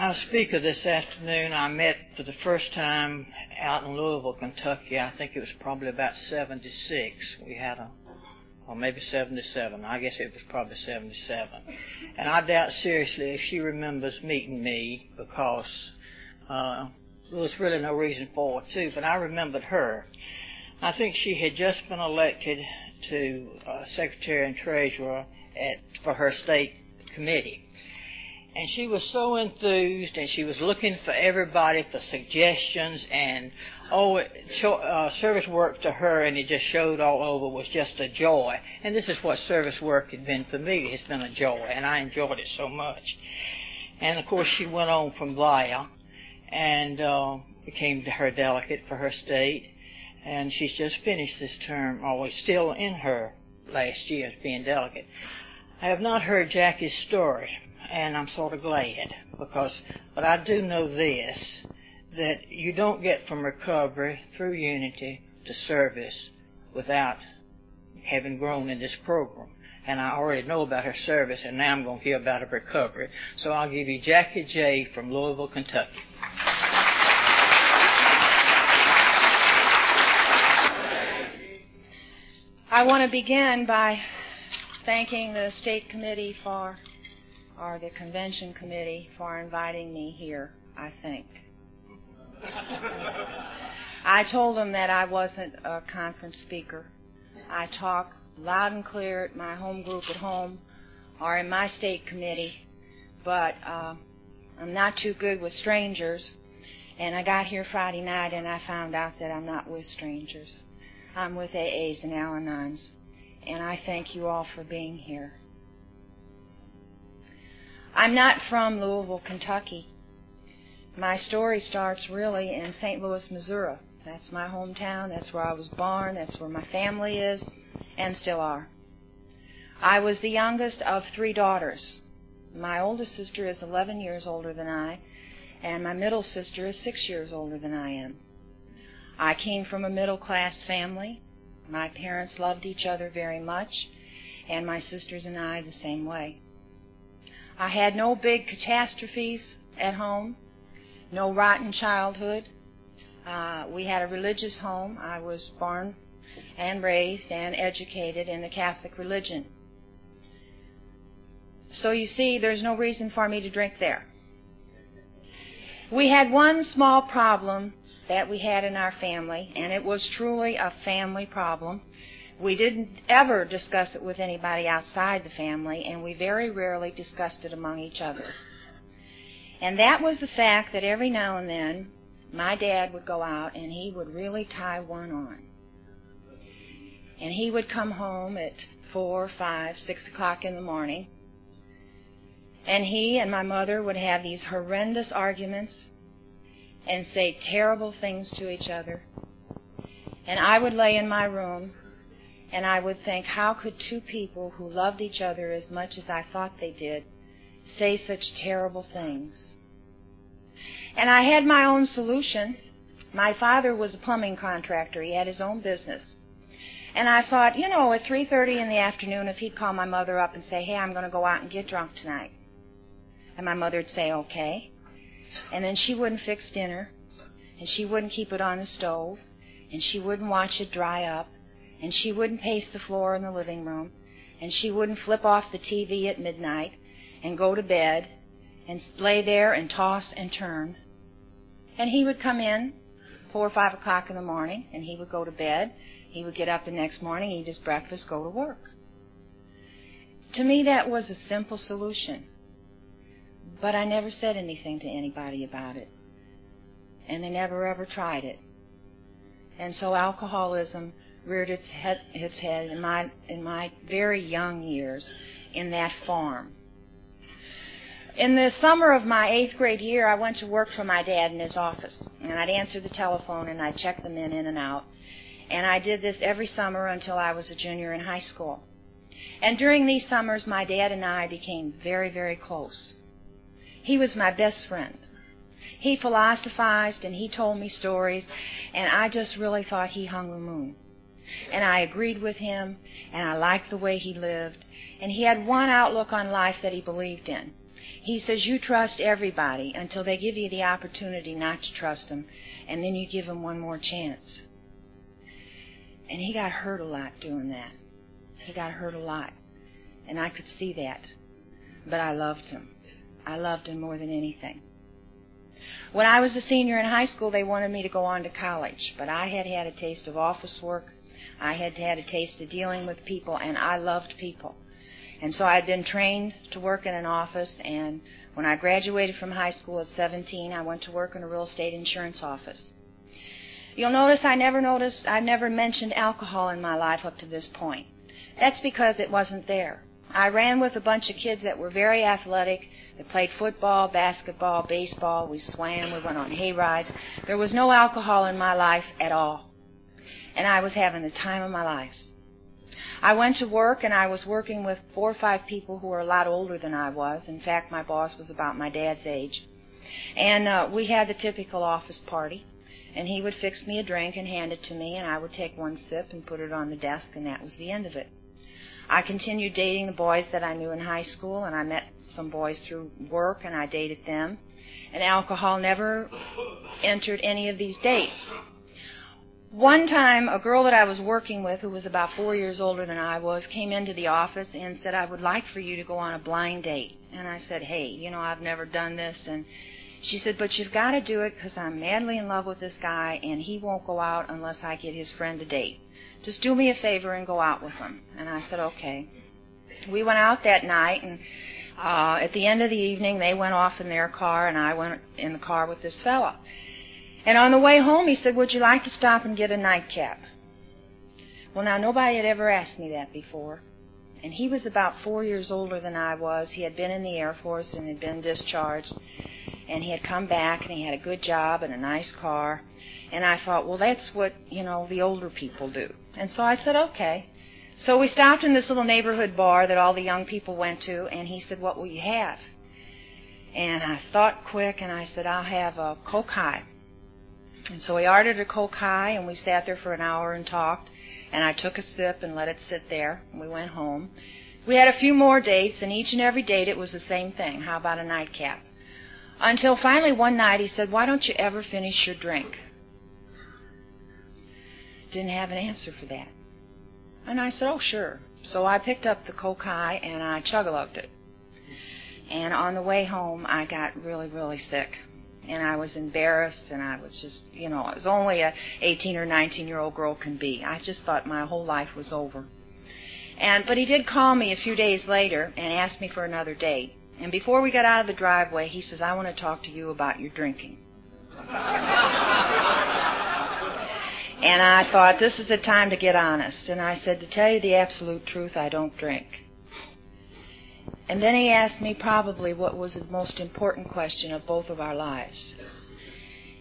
Our speaker this afternoon, I met for the first time out in Louisville, Kentucky. I think it was probably about 76. We had a, or maybe 77. I guess it was probably 77. And I doubt seriously if she remembers meeting me because uh, there was really no reason for it, too. But I remembered her. I think she had just been elected to uh, Secretary and Treasurer at, for her state committee and she was so enthused and she was looking for everybody for suggestions and oh uh, service work to her and it just showed all over was just a joy. And this is what service work had been for me. It's been a joy and i enjoyed it so much. And of course she went on from there and uh, became her delegate for her state. And she's just finished this term always still in her last year as being delegate. I have not heard jackie's story and I'm sort of glad because, but I do know this that you don't get from recovery through unity to service without having grown in this program. And I already know about her service, and now I'm going to hear about her recovery. So I'll give you Jackie J. from Louisville, Kentucky. I want to begin by thanking the State Committee for or the convention committee for inviting me here, I think. I told them that I wasn't a conference speaker. I talk loud and clear at my home group at home or in my state committee, but uh, I'm not too good with strangers. And I got here Friday night and I found out that I'm not with strangers. I'm with AAs and Al Anons. And I thank you all for being here. I'm not from Louisville, Kentucky. My story starts really in St. Louis, Missouri. That's my hometown. That's where I was born. That's where my family is and still are. I was the youngest of three daughters. My oldest sister is 11 years older than I, and my middle sister is six years older than I am. I came from a middle class family. My parents loved each other very much, and my sisters and I the same way. I had no big catastrophes at home, no rotten childhood. Uh, we had a religious home. I was born and raised and educated in the Catholic religion. So you see, there's no reason for me to drink there. We had one small problem that we had in our family, and it was truly a family problem. We didn't ever discuss it with anybody outside the family, and we very rarely discussed it among each other. And that was the fact that every now and then my dad would go out and he would really tie one on. And he would come home at four, five, six o'clock in the morning. And he and my mother would have these horrendous arguments and say terrible things to each other. And I would lay in my room and I would think, how could two people who loved each other as much as I thought they did say such terrible things? And I had my own solution. My father was a plumbing contractor. He had his own business. And I thought, you know, at 3:30 in the afternoon if he'd call my mother up and say, "Hey, I'm going to go out and get drunk tonight." And my mother'd say, "Okay." And then she wouldn't fix dinner, and she wouldn't keep it on the stove, and she wouldn't watch it dry up, and she wouldn't pace the floor in the living room, and she wouldn't flip off the TV at midnight and go to bed and lay there and toss and turn. And he would come in four or five o'clock in the morning, and he would go to bed. He would get up the next morning, eat his breakfast, go to work. To me, that was a simple solution. But I never said anything to anybody about it. And they never ever tried it. And so alcoholism reared its head, its head in my in my very young years in that farm. In the summer of my eighth grade year, I went to work for my dad in his office, and I'd answer the telephone and I'd check the men in and out. And I did this every summer until I was a junior in high school. And during these summers, my dad and I became very, very close. He was my best friend. He philosophized and he told me stories, and I just really thought he hung the moon and I agreed with him, and I liked the way he lived. And he had one outlook on life that he believed in. He says, You trust everybody until they give you the opportunity not to trust them, and then you give them one more chance. And he got hurt a lot doing that. He got hurt a lot. And I could see that. But I loved him. I loved him more than anything. When I was a senior in high school, they wanted me to go on to college, but I had had a taste of office work. I had had a taste of dealing with people, and I loved people. And so I'd been trained to work in an office, and when I graduated from high school at 17, I went to work in a real estate insurance office. You'll notice I never noticed, I've never mentioned alcohol in my life up to this point. That's because it wasn't there. I ran with a bunch of kids that were very athletic. They played football, basketball, baseball. We swam. We went on hay rides. There was no alcohol in my life at all. And I was having the time of my life. I went to work and I was working with four or five people who were a lot older than I was. In fact, my boss was about my dad's age. And uh, we had the typical office party. And he would fix me a drink and hand it to me, and I would take one sip and put it on the desk, and that was the end of it. I continued dating the boys that I knew in high school, and I met some boys through work, and I dated them. And alcohol never entered any of these dates. One time, a girl that I was working with, who was about four years older than I was, came into the office and said, I would like for you to go on a blind date. And I said, Hey, you know, I've never done this. And she said, But you've got to do it because I'm madly in love with this guy, and he won't go out unless I get his friend to date. Just do me a favor and go out with him. And I said, okay. We went out that night, and uh, at the end of the evening, they went off in their car, and I went in the car with this fella. And on the way home, he said, Would you like to stop and get a nightcap? Well, now, nobody had ever asked me that before. And he was about four years older than I was. He had been in the Air Force and had been discharged. And he had come back, and he had a good job and a nice car. And I thought, well, that's what, you know, the older people do. And so I said, okay. So we stopped in this little neighborhood bar that all the young people went to, and he said, what will you have? And I thought quick, and I said, I'll have a Coke High. And so we ordered a High, and we sat there for an hour and talked. And I took a sip and let it sit there. And we went home. We had a few more dates, and each and every date it was the same thing. How about a nightcap? Until finally one night he said, Why don't you ever finish your drink? didn't have an answer for that. And I said, oh, sure. So I picked up the High and I chug-a-lugged it. And on the way home, I got really, really sick. And I was embarrassed and I was just, you know, I was only a 18 or 19 year old girl can be. I just thought my whole life was over. And, but he did call me a few days later and asked me for another date. And before we got out of the driveway, he says, I want to talk to you about your drinking. And I thought, this is a time to get honest. And I said, to tell you the absolute truth, I don't drink. And then he asked me probably what was the most important question of both of our lives.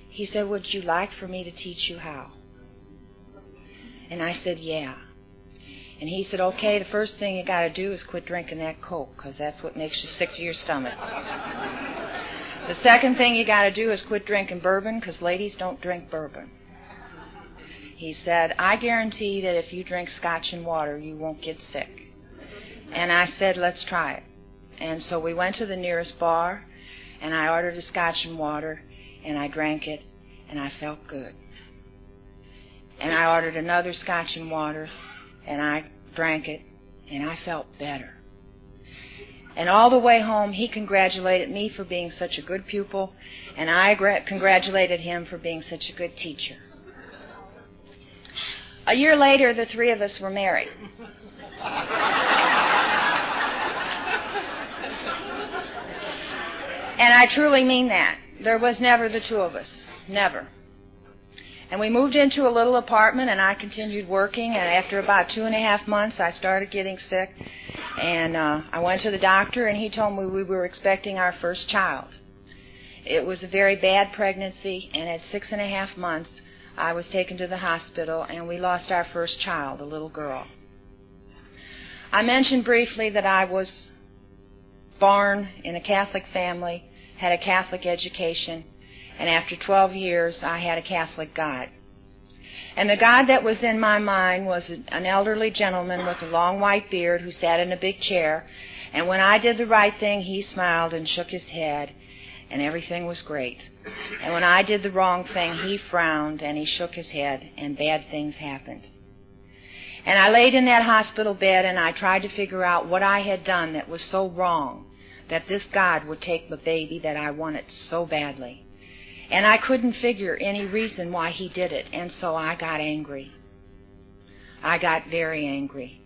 He said, Would you like for me to teach you how? And I said, Yeah. And he said, Okay, the first thing you got to do is quit drinking that Coke, because that's what makes you sick to your stomach. the second thing you got to do is quit drinking bourbon, because ladies don't drink bourbon. He said, I guarantee that if you drink scotch and water, you won't get sick. And I said, let's try it. And so we went to the nearest bar, and I ordered a scotch and water, and I drank it, and I felt good. And I ordered another scotch and water, and I drank it, and I felt better. And all the way home, he congratulated me for being such a good pupil, and I congratulated him for being such a good teacher. A year later, the three of us were married. And I truly mean that. There was never the two of us. Never. And we moved into a little apartment, and I continued working. And after about two and a half months, I started getting sick. And uh, I went to the doctor, and he told me we were expecting our first child. It was a very bad pregnancy, and at six and a half months, I was taken to the hospital and we lost our first child, a little girl. I mentioned briefly that I was born in a Catholic family, had a Catholic education, and after 12 years I had a Catholic God. And the God that was in my mind was an elderly gentleman with a long white beard who sat in a big chair And when I did the right thing, he smiled and shook his head, and everything was great. And when I did the wrong thing, he frowned and he shook his head, and bad things happened. And I laid in that hospital bed and I tried to figure out what I had done that was so wrong that this God would take the baby that I wanted so badly. And I couldn't figure any reason why he did it, and so I got angry. I got very angry.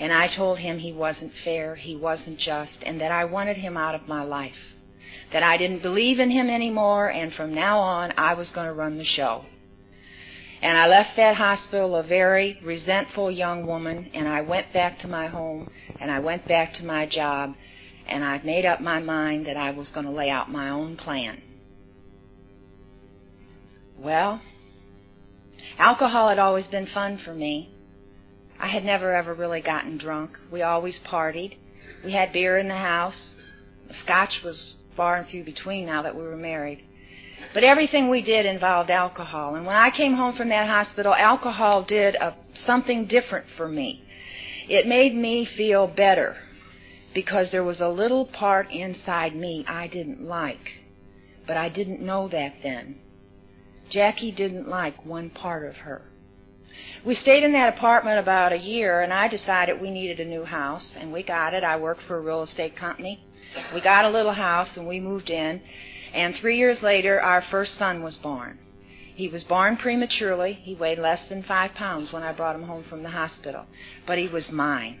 And I told him he wasn't fair, he wasn't just, and that I wanted him out of my life. That I didn't believe in him anymore, and from now on I was going to run the show. And I left that hospital a very resentful young woman, and I went back to my home, and I went back to my job, and I made up my mind that I was going to lay out my own plan. Well, alcohol had always been fun for me. I had never ever really gotten drunk. We always partied. We had beer in the house. Scotch was far and few between now that we were married. But everything we did involved alcohol. And when I came home from that hospital, alcohol did a, something different for me. It made me feel better because there was a little part inside me I didn't like. But I didn't know that then. Jackie didn't like one part of her. We stayed in that apartment about a year, and I decided we needed a new house, and we got it. I worked for a real estate company. We got a little house, and we moved in, and three years later, our first son was born. He was born prematurely. He weighed less than five pounds when I brought him home from the hospital, but he was mine.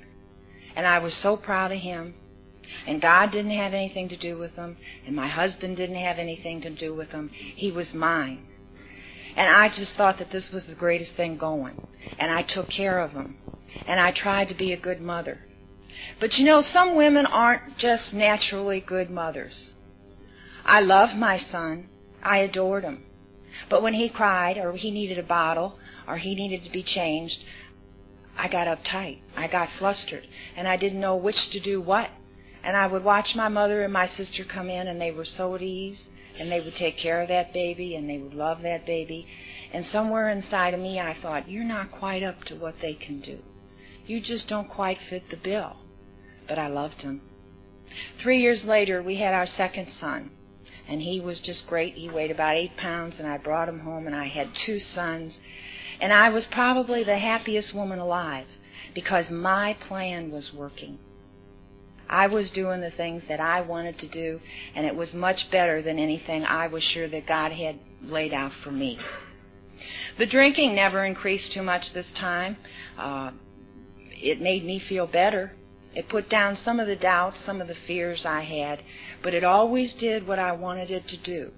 And I was so proud of him. And God didn't have anything to do with him, and my husband didn't have anything to do with him. He was mine. And I just thought that this was the greatest thing going. And I took care of him. And I tried to be a good mother. But you know, some women aren't just naturally good mothers. I loved my son. I adored him. But when he cried, or he needed a bottle, or he needed to be changed, I got uptight. I got flustered. And I didn't know which to do what. And I would watch my mother and my sister come in, and they were so at ease and they would take care of that baby and they would love that baby. And somewhere inside of me, I thought, you're not quite up to what they can do. You just don't quite fit the bill. But I loved him. Three years later, we had our second son, and he was just great. He weighed about eight pounds, and I brought him home, and I had two sons. And I was probably the happiest woman alive because my plan was working. I was doing the things that I wanted to do, and it was much better than anything I was sure that God had laid out for me. The drinking never increased too much this time. Uh, it made me feel better. It put down some of the doubts, some of the fears I had, but it always did what I wanted it to do.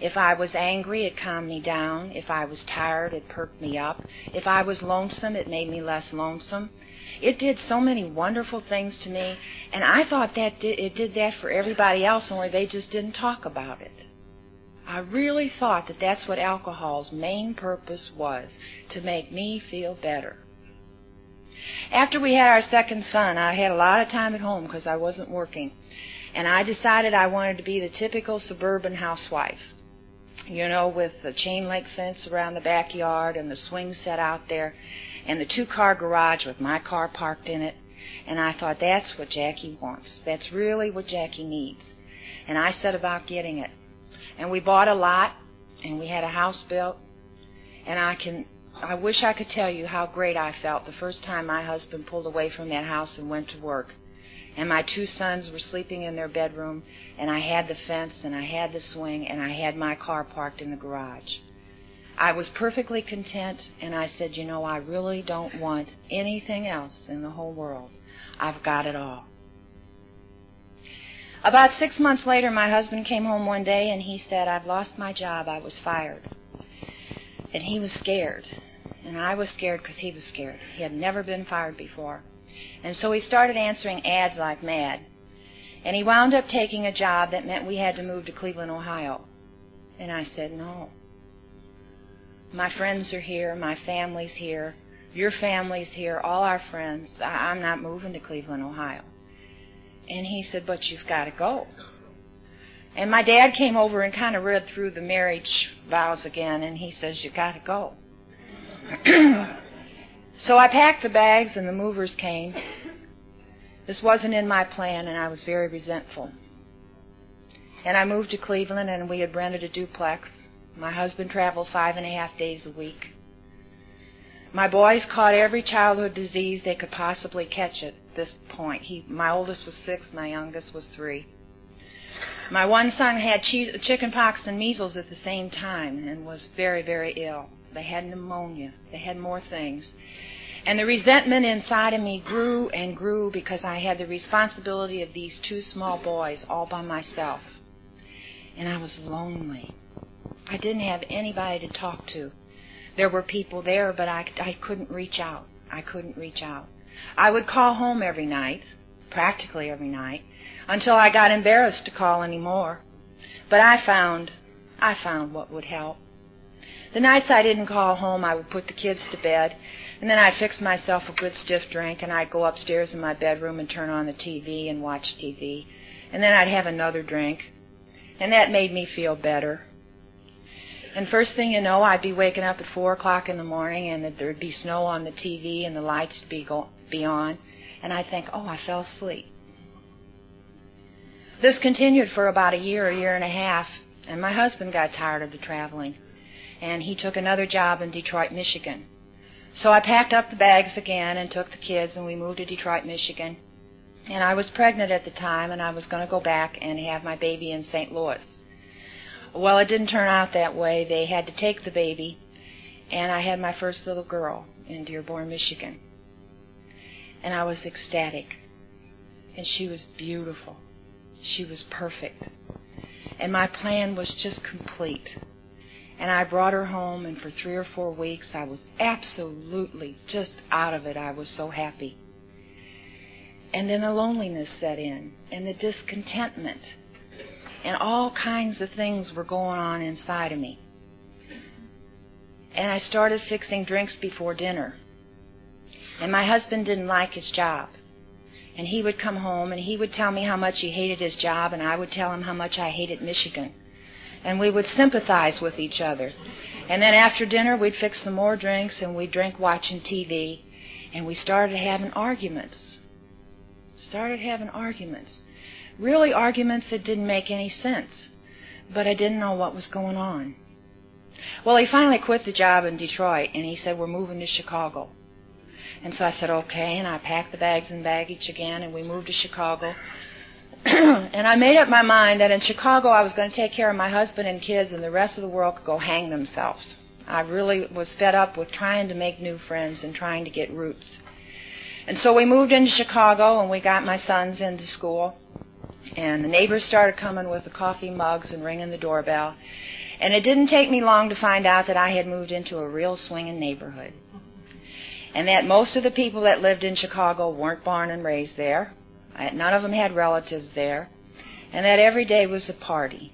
If I was angry, it calmed me down. If I was tired, it perked me up. If I was lonesome, it made me less lonesome. It did so many wonderful things to me, and I thought that it did that for everybody else, only they just didn't talk about it. I really thought that that's what alcohol's main purpose was to make me feel better. After we had our second son, I had a lot of time at home because I wasn't working, and I decided I wanted to be the typical suburban housewife. You know, with the chain link fence around the backyard and the swing set out there and the two car garage with my car parked in it. And I thought, that's what Jackie wants. That's really what Jackie needs. And I set about getting it. And we bought a lot, and we had a house built. And I can, I wish I could tell you how great I felt the first time my husband pulled away from that house and went to work. And my two sons were sleeping in their bedroom, and I had the fence, and I had the swing, and I had my car parked in the garage. I was perfectly content, and I said, You know, I really don't want anything else in the whole world. I've got it all. About six months later, my husband came home one day and he said, I've lost my job. I was fired. And he was scared. And I was scared because he was scared. He had never been fired before. And so he started answering ads like mad. And he wound up taking a job that meant we had to move to Cleveland, Ohio. And I said, No. My friends are here. My family's here. Your family's here. All our friends. I'm not moving to Cleveland, Ohio. And he said, But you've got to go. And my dad came over and kind of read through the marriage vows again, and he says, You got to go. so I packed the bags, and the movers came. This wasn't in my plan, and I was very resentful. And I moved to Cleveland, and we had rented a duplex. My husband traveled five and a half days a week. My boys caught every childhood disease they could possibly catch at this point. He, my oldest was six, my youngest was three. My one son had che- chicken pox and measles at the same time and was very, very ill. They had pneumonia. They had more things. And the resentment inside of me grew and grew because I had the responsibility of these two small boys all by myself. And I was lonely. I didn't have anybody to talk to. There were people there, but I, I couldn't reach out. I couldn't reach out. I would call home every night, practically every night, until I got embarrassed to call anymore. But I found, I found what would help. The nights I didn't call home, I would put the kids to bed, and then I'd fix myself a good stiff drink, and I'd go upstairs in my bedroom and turn on the TV and watch TV. And then I'd have another drink, and that made me feel better. And first thing you know, I'd be waking up at four o'clock in the morning, and there'd be snow on the TV, and the lights would be go- be on, and I'd think, oh, I fell asleep. This continued for about a year, a year and a half, and my husband got tired of the traveling, and he took another job in Detroit, Michigan. So I packed up the bags again and took the kids, and we moved to Detroit, Michigan. And I was pregnant at the time, and I was going to go back and have my baby in St. Louis. Well, it didn't turn out that way. They had to take the baby, and I had my first little girl in Dearborn, Michigan. And I was ecstatic. And she was beautiful. She was perfect. And my plan was just complete. And I brought her home, and for three or four weeks, I was absolutely just out of it. I was so happy. And then the loneliness set in, and the discontentment, and all kinds of things were going on inside of me. And I started fixing drinks before dinner. And my husband didn't like his job. And he would come home and he would tell me how much he hated his job, and I would tell him how much I hated Michigan. And we would sympathize with each other. And then after dinner, we'd fix some more drinks and we'd drink watching TV. And we started having arguments. Started having arguments. Really, arguments that didn't make any sense. But I didn't know what was going on. Well, he finally quit the job in Detroit and he said, We're moving to Chicago. And so I said, okay. And I packed the bags and baggage again, and we moved to Chicago. and I made up my mind that in Chicago I was going to take care of my husband and kids, and the rest of the world could go hang themselves. I really was fed up with trying to make new friends and trying to get roots. And so we moved into Chicago, and we got my sons into school. And the neighbors started coming with the coffee mugs and ringing the doorbell. And it didn't take me long to find out that I had moved into a real swinging neighborhood and that most of the people that lived in Chicago weren't born and raised there. None of them had relatives there, and that every day was a party.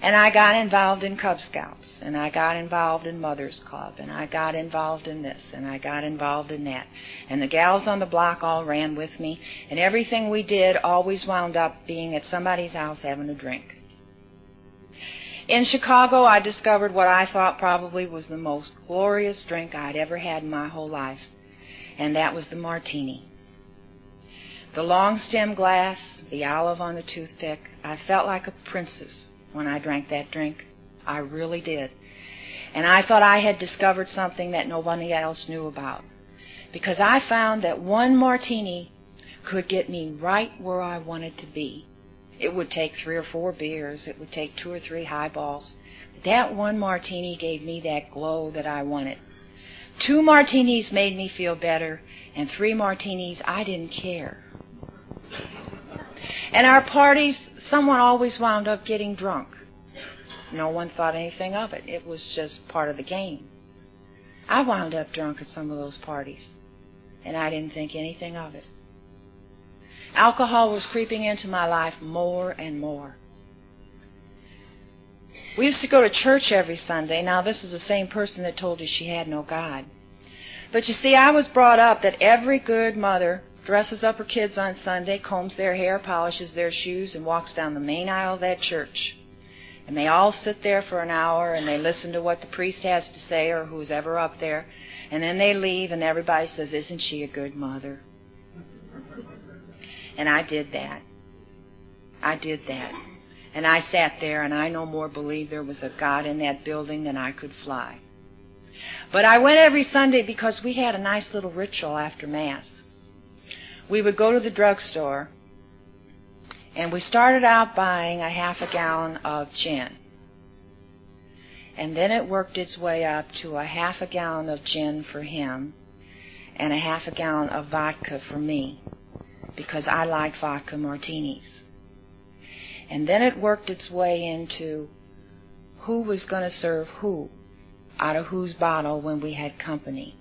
And I got involved in Cub Scouts, and I got involved in Mothers Club, and I got involved in this, and I got involved in that. And the gals on the block all ran with me, and everything we did always wound up being at somebody's house having a drink. In Chicago, I discovered what I thought probably was the most glorious drink I'd ever had in my whole life, and that was the martini. The long stem glass, the olive on the toothpick, I felt like a princess when I drank that drink. I really did. And I thought I had discovered something that nobody else knew about. Because I found that one martini could get me right where I wanted to be. It would take three or four beers. It would take two or three highballs. But that one martini gave me that glow that I wanted. Two martinis made me feel better, and three martinis, I didn't care. And our parties, someone always wound up getting drunk. No one thought anything of it. It was just part of the game. I wound up drunk at some of those parties, and I didn't think anything of it. Alcohol was creeping into my life more and more. We used to go to church every Sunday. Now, this is the same person that told you she had no God. But you see, I was brought up that every good mother dresses up her kids on Sunday, combs their hair, polishes their shoes, and walks down the main aisle of that church. And they all sit there for an hour and they listen to what the priest has to say or who's ever up there. And then they leave and everybody says, Isn't she a good mother? And I did that. I did that. And I sat there and I no more believed there was a God in that building than I could fly. But I went every Sunday because we had a nice little ritual after Mass. We would go to the drugstore and we started out buying a half a gallon of gin. And then it worked its way up to a half a gallon of gin for him and a half a gallon of vodka for me because I like vodka martinis. And then it worked its way into who was going to serve who out of whose bottle when we had company.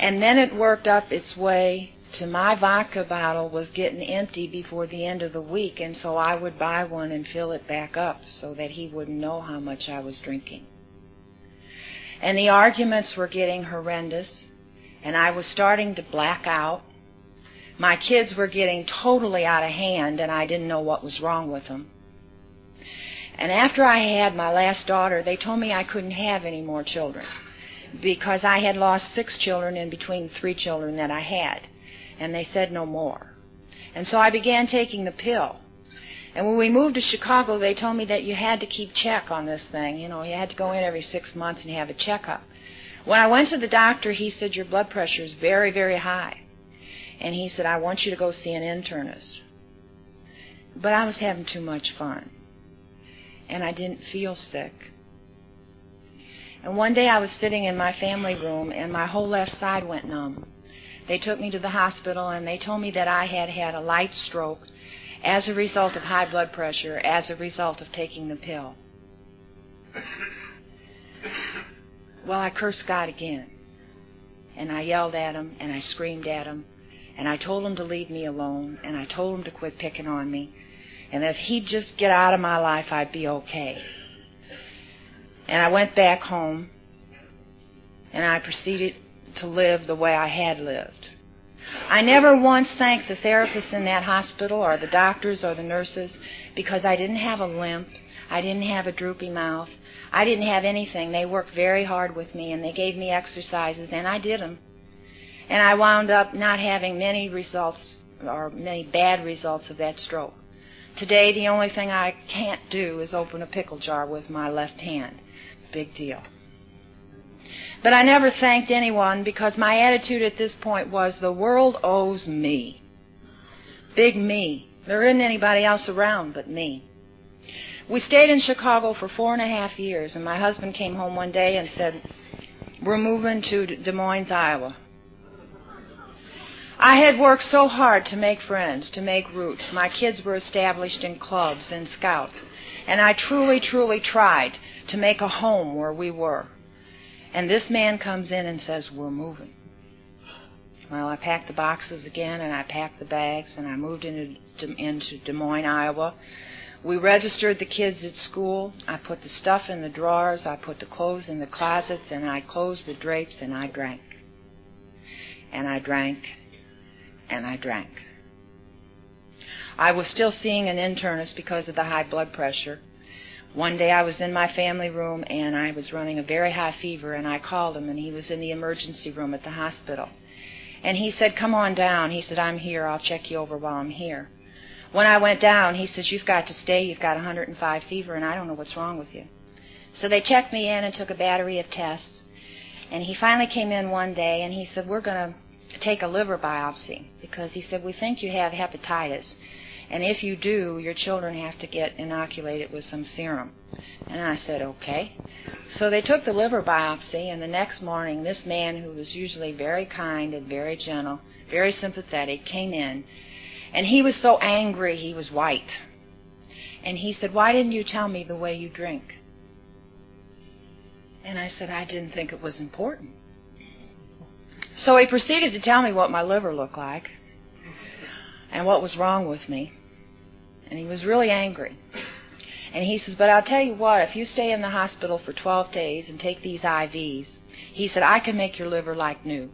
And then it worked up its way to my vodka bottle was getting empty before the end of the week, and so I would buy one and fill it back up so that he wouldn't know how much I was drinking. And the arguments were getting horrendous, and I was starting to black out. My kids were getting totally out of hand, and I didn't know what was wrong with them. And after I had my last daughter, they told me I couldn't have any more children because I had lost six children in between three children that I had. And they said no more. And so I began taking the pill. And when we moved to Chicago, they told me that you had to keep check on this thing. You know, you had to go in every six months and have a checkup. When I went to the doctor, he said, Your blood pressure is very, very high. And he said, I want you to go see an internist. But I was having too much fun. And I didn't feel sick. And one day I was sitting in my family room and my whole left side went numb. They took me to the hospital and they told me that I had had a light stroke as a result of high blood pressure, as a result of taking the pill. Well, I cursed God again. And I yelled at him and I screamed at him and I told him to leave me alone and I told him to quit picking on me and if he'd just get out of my life, I'd be okay. And I went back home and I proceeded to live the way I had lived. I never once thanked the therapists in that hospital or the doctors or the nurses because I didn't have a limp. I didn't have a droopy mouth. I didn't have anything. They worked very hard with me and they gave me exercises and I did them. And I wound up not having many results or many bad results of that stroke. Today, the only thing I can't do is open a pickle jar with my left hand. Big deal. But I never thanked anyone because my attitude at this point was the world owes me. Big me. There isn't anybody else around but me. We stayed in Chicago for four and a half years, and my husband came home one day and said, We're moving to Des Moines, Iowa. I had worked so hard to make friends, to make roots. My kids were established in clubs and scouts, and I truly, truly tried to make a home where we were. And this man comes in and says, We're moving. Well, I packed the boxes again and I packed the bags and I moved into, into Des Moines, Iowa. We registered the kids at school. I put the stuff in the drawers. I put the clothes in the closets and I closed the drapes and I drank. And I drank and I drank. I was still seeing an internist because of the high blood pressure. One day I was in my family room and I was running a very high fever and I called him and he was in the emergency room at the hospital. And he said, Come on down. He said, I'm here. I'll check you over while I'm here. When I went down, he says, You've got to stay. You've got 105 fever and I don't know what's wrong with you. So they checked me in and took a battery of tests. And he finally came in one day and he said, We're going to take a liver biopsy because he said, We think you have hepatitis. And if you do, your children have to get inoculated with some serum. And I said, okay. So they took the liver biopsy, and the next morning, this man, who was usually very kind and very gentle, very sympathetic, came in. And he was so angry, he was white. And he said, Why didn't you tell me the way you drink? And I said, I didn't think it was important. So he proceeded to tell me what my liver looked like and what was wrong with me and he was really angry. And he says, But I'll tell you what, if you stay in the hospital for 12 days and take these IVs, he said, I can make your liver like new.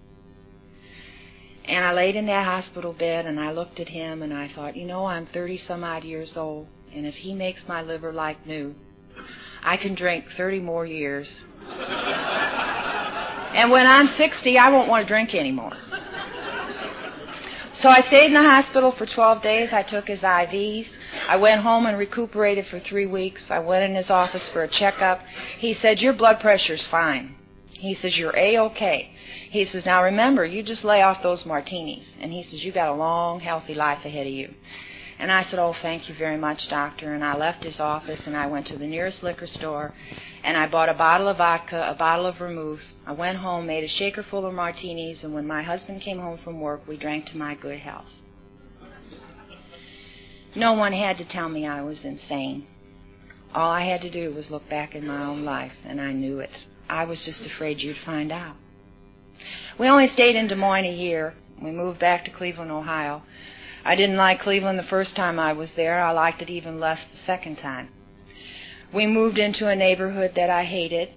And I laid in that hospital bed and I looked at him and I thought, you know, I'm 30 some odd years old, and if he makes my liver like new, I can drink 30 more years. and when I'm 60, I won't want to drink anymore. So I stayed in the hospital for 12 days. I took his IVs. I went home and recuperated for three weeks. I went in his office for a checkup. He said, Your blood pressure's fine. He says, You're A OK. He says, Now remember, you just lay off those martinis. And he says, You got a long, healthy life ahead of you. And I said, Oh, thank you very much, doctor. And I left his office and I went to the nearest liquor store and I bought a bottle of vodka, a bottle of vermouth. I went home, made a shaker full of martinis, and when my husband came home from work, we drank to my good health. No one had to tell me I was insane. All I had to do was look back in my own life, and I knew it. I was just afraid you'd find out. We only stayed in Des Moines a year. We moved back to Cleveland, Ohio. I didn't like Cleveland the first time I was there. I liked it even less the second time. We moved into a neighborhood that I hated.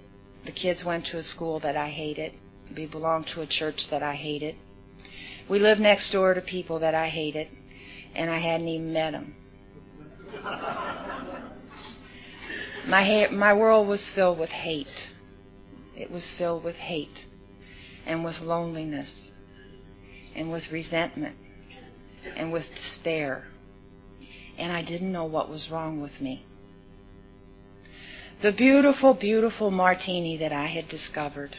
The kids went to a school that I hated. We belonged to a church that I hated. We lived next door to people that I hated, and I hadn't even met them. My, ha- my world was filled with hate. It was filled with hate and with loneliness and with resentment and with despair. And I didn't know what was wrong with me. The beautiful, beautiful martini that I had discovered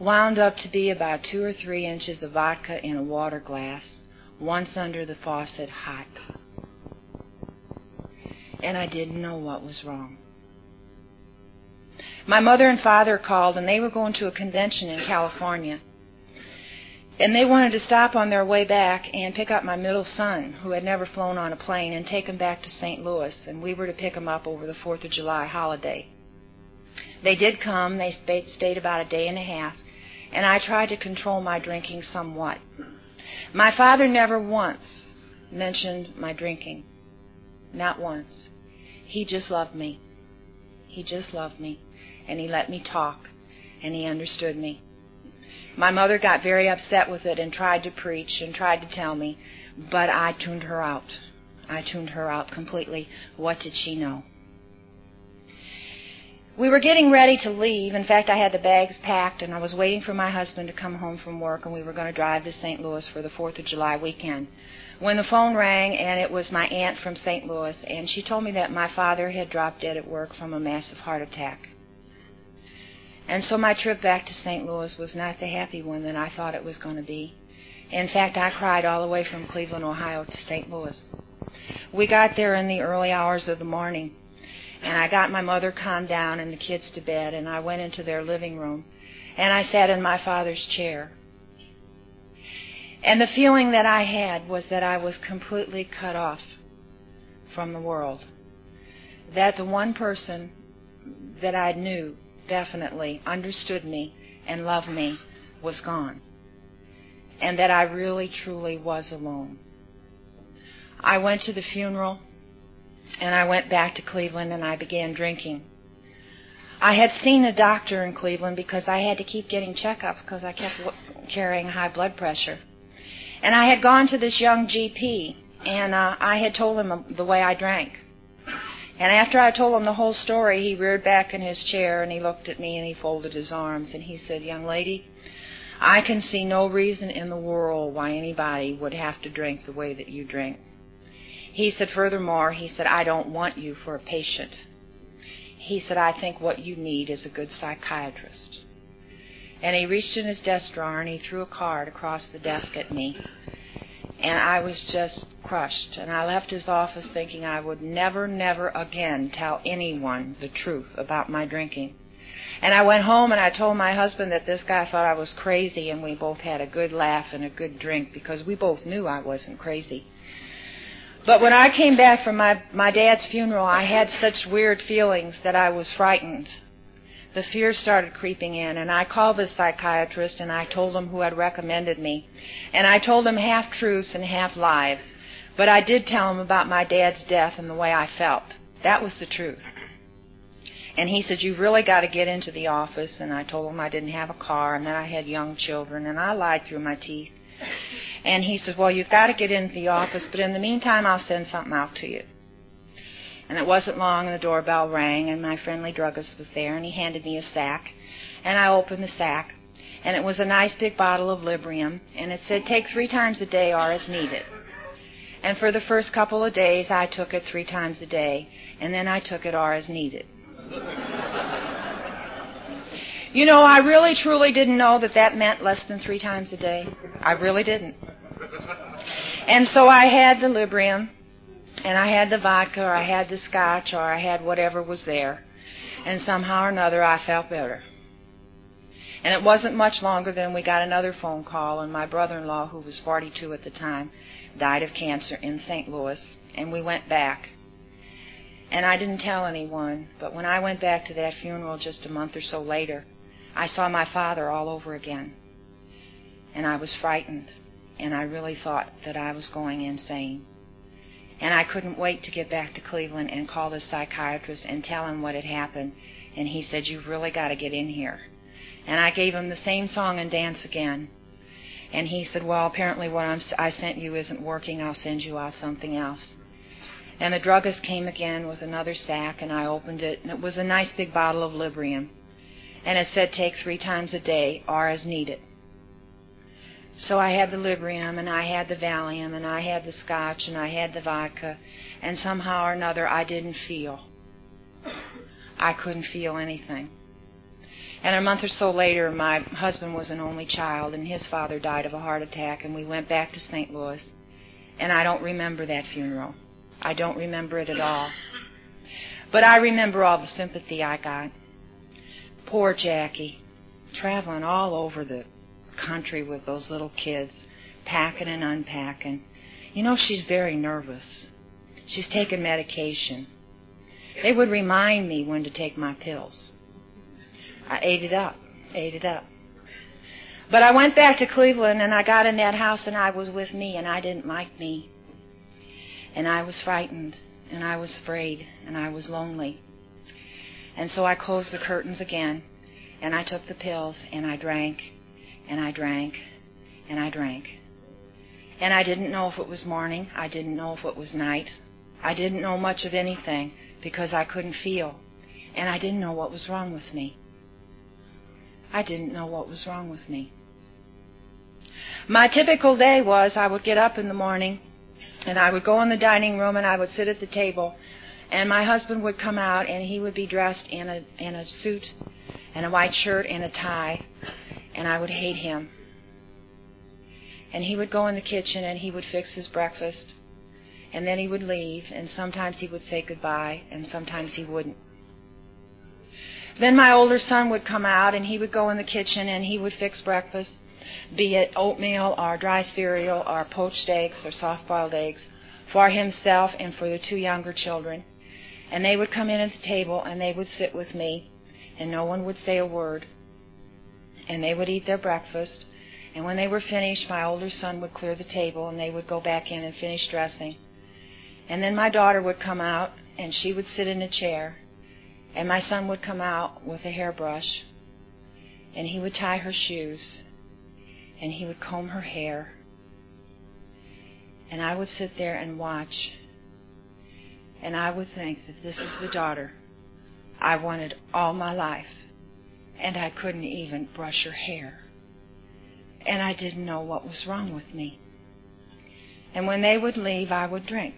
wound up to be about two or three inches of vodka in a water glass, once under the faucet hot. And I didn't know what was wrong. My mother and father called, and they were going to a convention in California. And they wanted to stop on their way back and pick up my middle son, who had never flown on a plane, and take him back to St. Louis. And we were to pick him up over the 4th of July holiday. They did come. They stayed about a day and a half. And I tried to control my drinking somewhat. My father never once mentioned my drinking. Not once. He just loved me. He just loved me. And he let me talk. And he understood me. My mother got very upset with it and tried to preach and tried to tell me, but I tuned her out. I tuned her out completely. What did she know? We were getting ready to leave. In fact, I had the bags packed and I was waiting for my husband to come home from work and we were going to drive to St. Louis for the 4th of July weekend. When the phone rang and it was my aunt from St. Louis and she told me that my father had dropped dead at work from a massive heart attack. And so my trip back to St. Louis was not the happy one that I thought it was going to be. In fact, I cried all the way from Cleveland, Ohio to St. Louis. We got there in the early hours of the morning, and I got my mother calmed down and the kids to bed, and I went into their living room, and I sat in my father's chair. And the feeling that I had was that I was completely cut off from the world. That the one person that I knew definitely understood me and loved me was gone. And that I really, truly was alone. I went to the funeral and I went back to Cleveland and I began drinking. I had seen a doctor in Cleveland because I had to keep getting checkups because I kept carrying high blood pressure. And I had gone to this young GP and uh, I had told him the way I drank. And after I told him the whole story, he reared back in his chair and he looked at me and he folded his arms and he said, Young lady, I can see no reason in the world why anybody would have to drink the way that you drink. He said, furthermore, he said, I don't want you for a patient. He said, I think what you need is a good psychiatrist. And he reached in his desk drawer and he threw a card across the desk at me and I was just crushed. And I left his office thinking I would never, never again tell anyone the truth about my drinking. And I went home and I told my husband that this guy thought I was crazy, and we both had a good laugh and a good drink because we both knew I wasn't crazy. But when I came back from my, my dad's funeral, I had such weird feelings that I was frightened the fear started creeping in, and I called the psychiatrist and I told him who had recommended me. And I told him half truths and half lies. But I did tell him about my dad's death and the way I felt. That was the truth. And he said, You've really got to get into the office. And I told him I didn't have a car and that I had young children, and I lied through my teeth. And he said, Well, you've got to get into the office, but in the meantime, I'll send something out to you. And it wasn't long, and the doorbell rang, and my friendly druggist was there, and he handed me a sack. And I opened the sack, and it was a nice big bottle of Librium, and it said take three times a day or as needed. And for the first couple of days, I took it three times a day, and then I took it or as needed. You know, I really truly didn't know that that meant less than three times a day. I really didn't. And so I had the Librium, and I had the vodka, or I had the scotch, or I had whatever was there. And somehow or another, I felt better. And it wasn't much longer than we got another phone call, and my brother in law, who was 42 at the time, died of cancer in St. Louis, and we went back. And I didn't tell anyone, but when I went back to that funeral just a month or so later, I saw my father all over again. And I was frightened, and I really thought that I was going insane. And I couldn't wait to get back to Cleveland and call the psychiatrist and tell him what had happened. And he said, You've really got to get in here. And I gave him the same song and dance again. And he said, Well, apparently what I'm, I sent you isn't working. I'll send you out something else. And the druggist came again with another sack, and I opened it, and it was a nice big bottle of Librium. And it said, Take three times a day or as needed. So I had the Librium, and I had the Valium, and I had the Scotch, and I had the vodka, and somehow or another I didn't feel. I couldn't feel anything. And a month or so later, my husband was an only child, and his father died of a heart attack, and we went back to St. Louis. And I don't remember that funeral. I don't remember it at all. But I remember all the sympathy I got. Poor Jackie, traveling all over the country with those little kids, packing and unpacking. You know, she's very nervous. She's taking medication. They would remind me when to take my pills. I ate it up, ate it up. But I went back to Cleveland and I got in that house and I was with me and I didn't like me. And I was frightened and I was afraid and I was lonely. And so I closed the curtains again and I took the pills and I drank and I drank and I drank. And I didn't know if it was morning. I didn't know if it was night. I didn't know much of anything because I couldn't feel. And I didn't know what was wrong with me. I didn't know what was wrong with me. My typical day was I would get up in the morning and I would go in the dining room and I would sit at the table and my husband would come out and he would be dressed in a in a suit and a white shirt and a tie and I would hate him. And he would go in the kitchen and he would fix his breakfast and then he would leave and sometimes he would say goodbye and sometimes he wouldn't. Then my older son would come out and he would go in the kitchen and he would fix breakfast, be it oatmeal or dry cereal or poached eggs or soft boiled eggs for himself and for the two younger children. And they would come in at the table and they would sit with me and no one would say a word. And they would eat their breakfast. And when they were finished, my older son would clear the table and they would go back in and finish dressing. And then my daughter would come out and she would sit in a chair and my son would come out with a hairbrush and he would tie her shoes and he would comb her hair. And I would sit there and watch. And I would think that this is the daughter I wanted all my life. And I couldn't even brush her hair. And I didn't know what was wrong with me. And when they would leave, I would drink.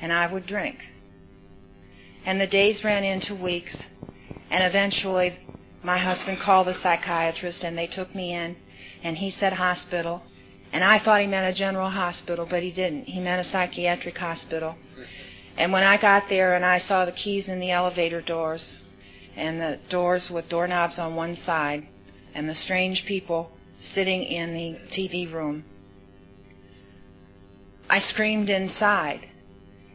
And I would drink. And the days ran into weeks. And eventually, my husband called the psychiatrist and they took me in. And he said hospital. And I thought he meant a general hospital, but he didn't. He meant a psychiatric hospital. And when I got there and I saw the keys in the elevator doors, and the doors with doorknobs on one side, and the strange people sitting in the TV room, I screamed inside.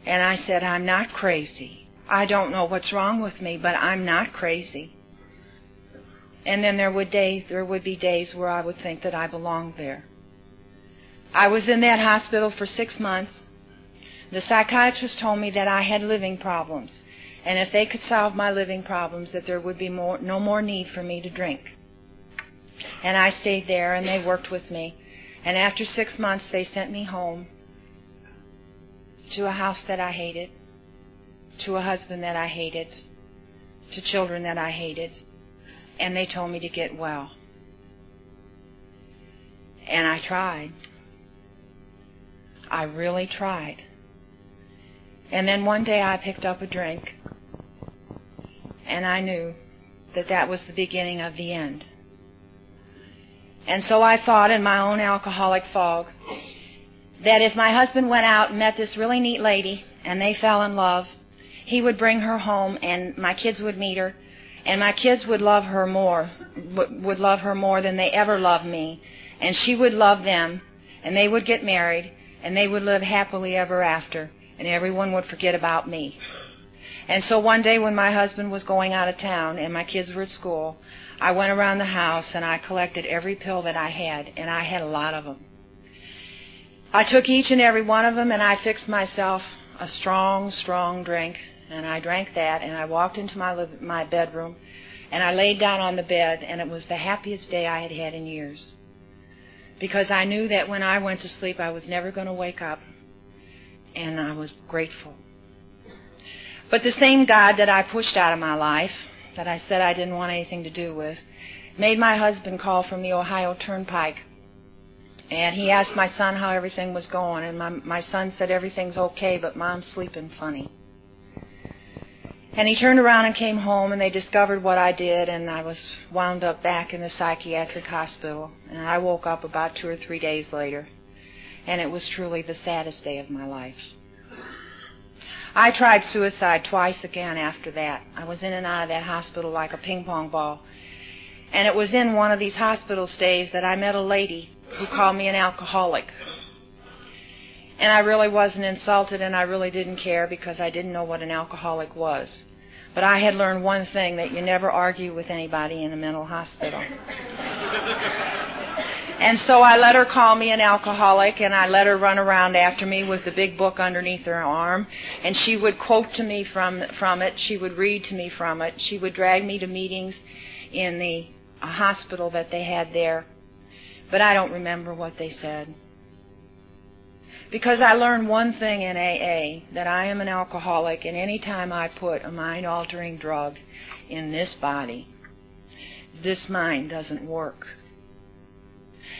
And I said, I'm not crazy. I don't know what's wrong with me, but I'm not crazy. And then there would day there would be days where I would think that I belonged there. I was in that hospital for six months. The psychiatrist told me that I had living problems, and if they could solve my living problems, that there would be more, no more need for me to drink. And I stayed there, and they worked with me. And after six months, they sent me home to a house that I hated to a husband that I hated, to children that I hated, and they told me to get well. And I tried. I really tried. And then one day I picked up a drink, and I knew that that was the beginning of the end. And so I thought in my own alcoholic fog that if my husband went out and met this really neat lady and they fell in love, he would bring her home and my kids would meet her and my kids would love her more, would love her more than they ever loved me. And she would love them and they would get married and they would live happily ever after and everyone would forget about me. And so one day when my husband was going out of town and my kids were at school, I went around the house and I collected every pill that I had, and I had a lot of them. I took each and every one of them and I fixed myself a strong, strong drink, and I drank that and I walked into my my bedroom and I laid down on the bed and it was the happiest day I had had in years. Because I knew that when I went to sleep I was never going to wake up and I was grateful. But the same God that I pushed out of my life, that I said I didn't want anything to do with, made my husband call from the Ohio Turnpike. And he asked my son how everything was going, and my, my son said everything's okay, but mom's sleeping funny. And he turned around and came home, and they discovered what I did, and I was wound up back in the psychiatric hospital. And I woke up about two or three days later, and it was truly the saddest day of my life. I tried suicide twice again after that. I was in and out of that hospital like a ping pong ball. And it was in one of these hospital stays that I met a lady who called me an alcoholic. And I really wasn't insulted and I really didn't care because I didn't know what an alcoholic was. But I had learned one thing that you never argue with anybody in a mental hospital. And so I let her call me an alcoholic, and I let her run around after me with the big book underneath her arm. And she would quote to me from from it. She would read to me from it. She would drag me to meetings in the hospital that they had there. But I don't remember what they said. Because I learned one thing in AA that I am an alcoholic, and any time I put a mind altering drug in this body, this mind doesn't work.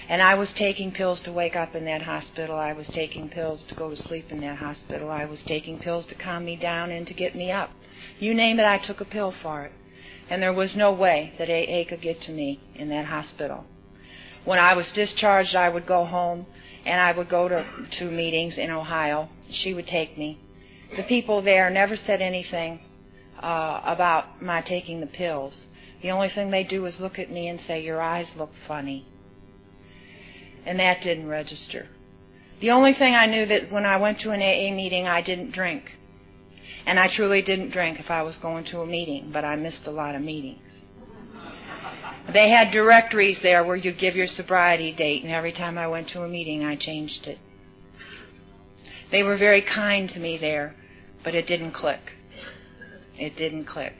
And I was taking pills to wake up in that hospital. I was taking pills to go to sleep in that hospital. I was taking pills to calm me down and to get me up. You name it, I took a pill for it. And there was no way that AA could get to me in that hospital. When I was discharged, I would go home and I would go to, to meetings in Ohio. She would take me. The people there never said anything uh, about my taking the pills. The only thing they do is look at me and say, Your eyes look funny and that didn't register. The only thing I knew that when I went to an AA meeting, I didn't drink. And I truly didn't drink if I was going to a meeting, but I missed a lot of meetings. They had directories there where you give your sobriety date, and every time I went to a meeting, I changed it. They were very kind to me there, but it didn't click. It didn't click.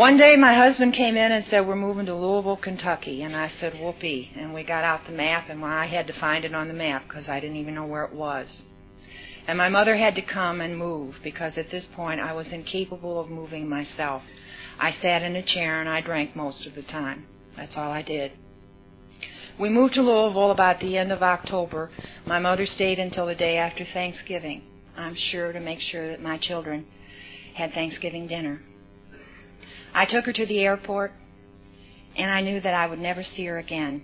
One day my husband came in and said, We're moving to Louisville, Kentucky. And I said, Whoopee. And we got out the map, and I had to find it on the map because I didn't even know where it was. And my mother had to come and move because at this point I was incapable of moving myself. I sat in a chair and I drank most of the time. That's all I did. We moved to Louisville about the end of October. My mother stayed until the day after Thanksgiving. I'm sure to make sure that my children had Thanksgiving dinner. I took her to the airport, and I knew that I would never see her again.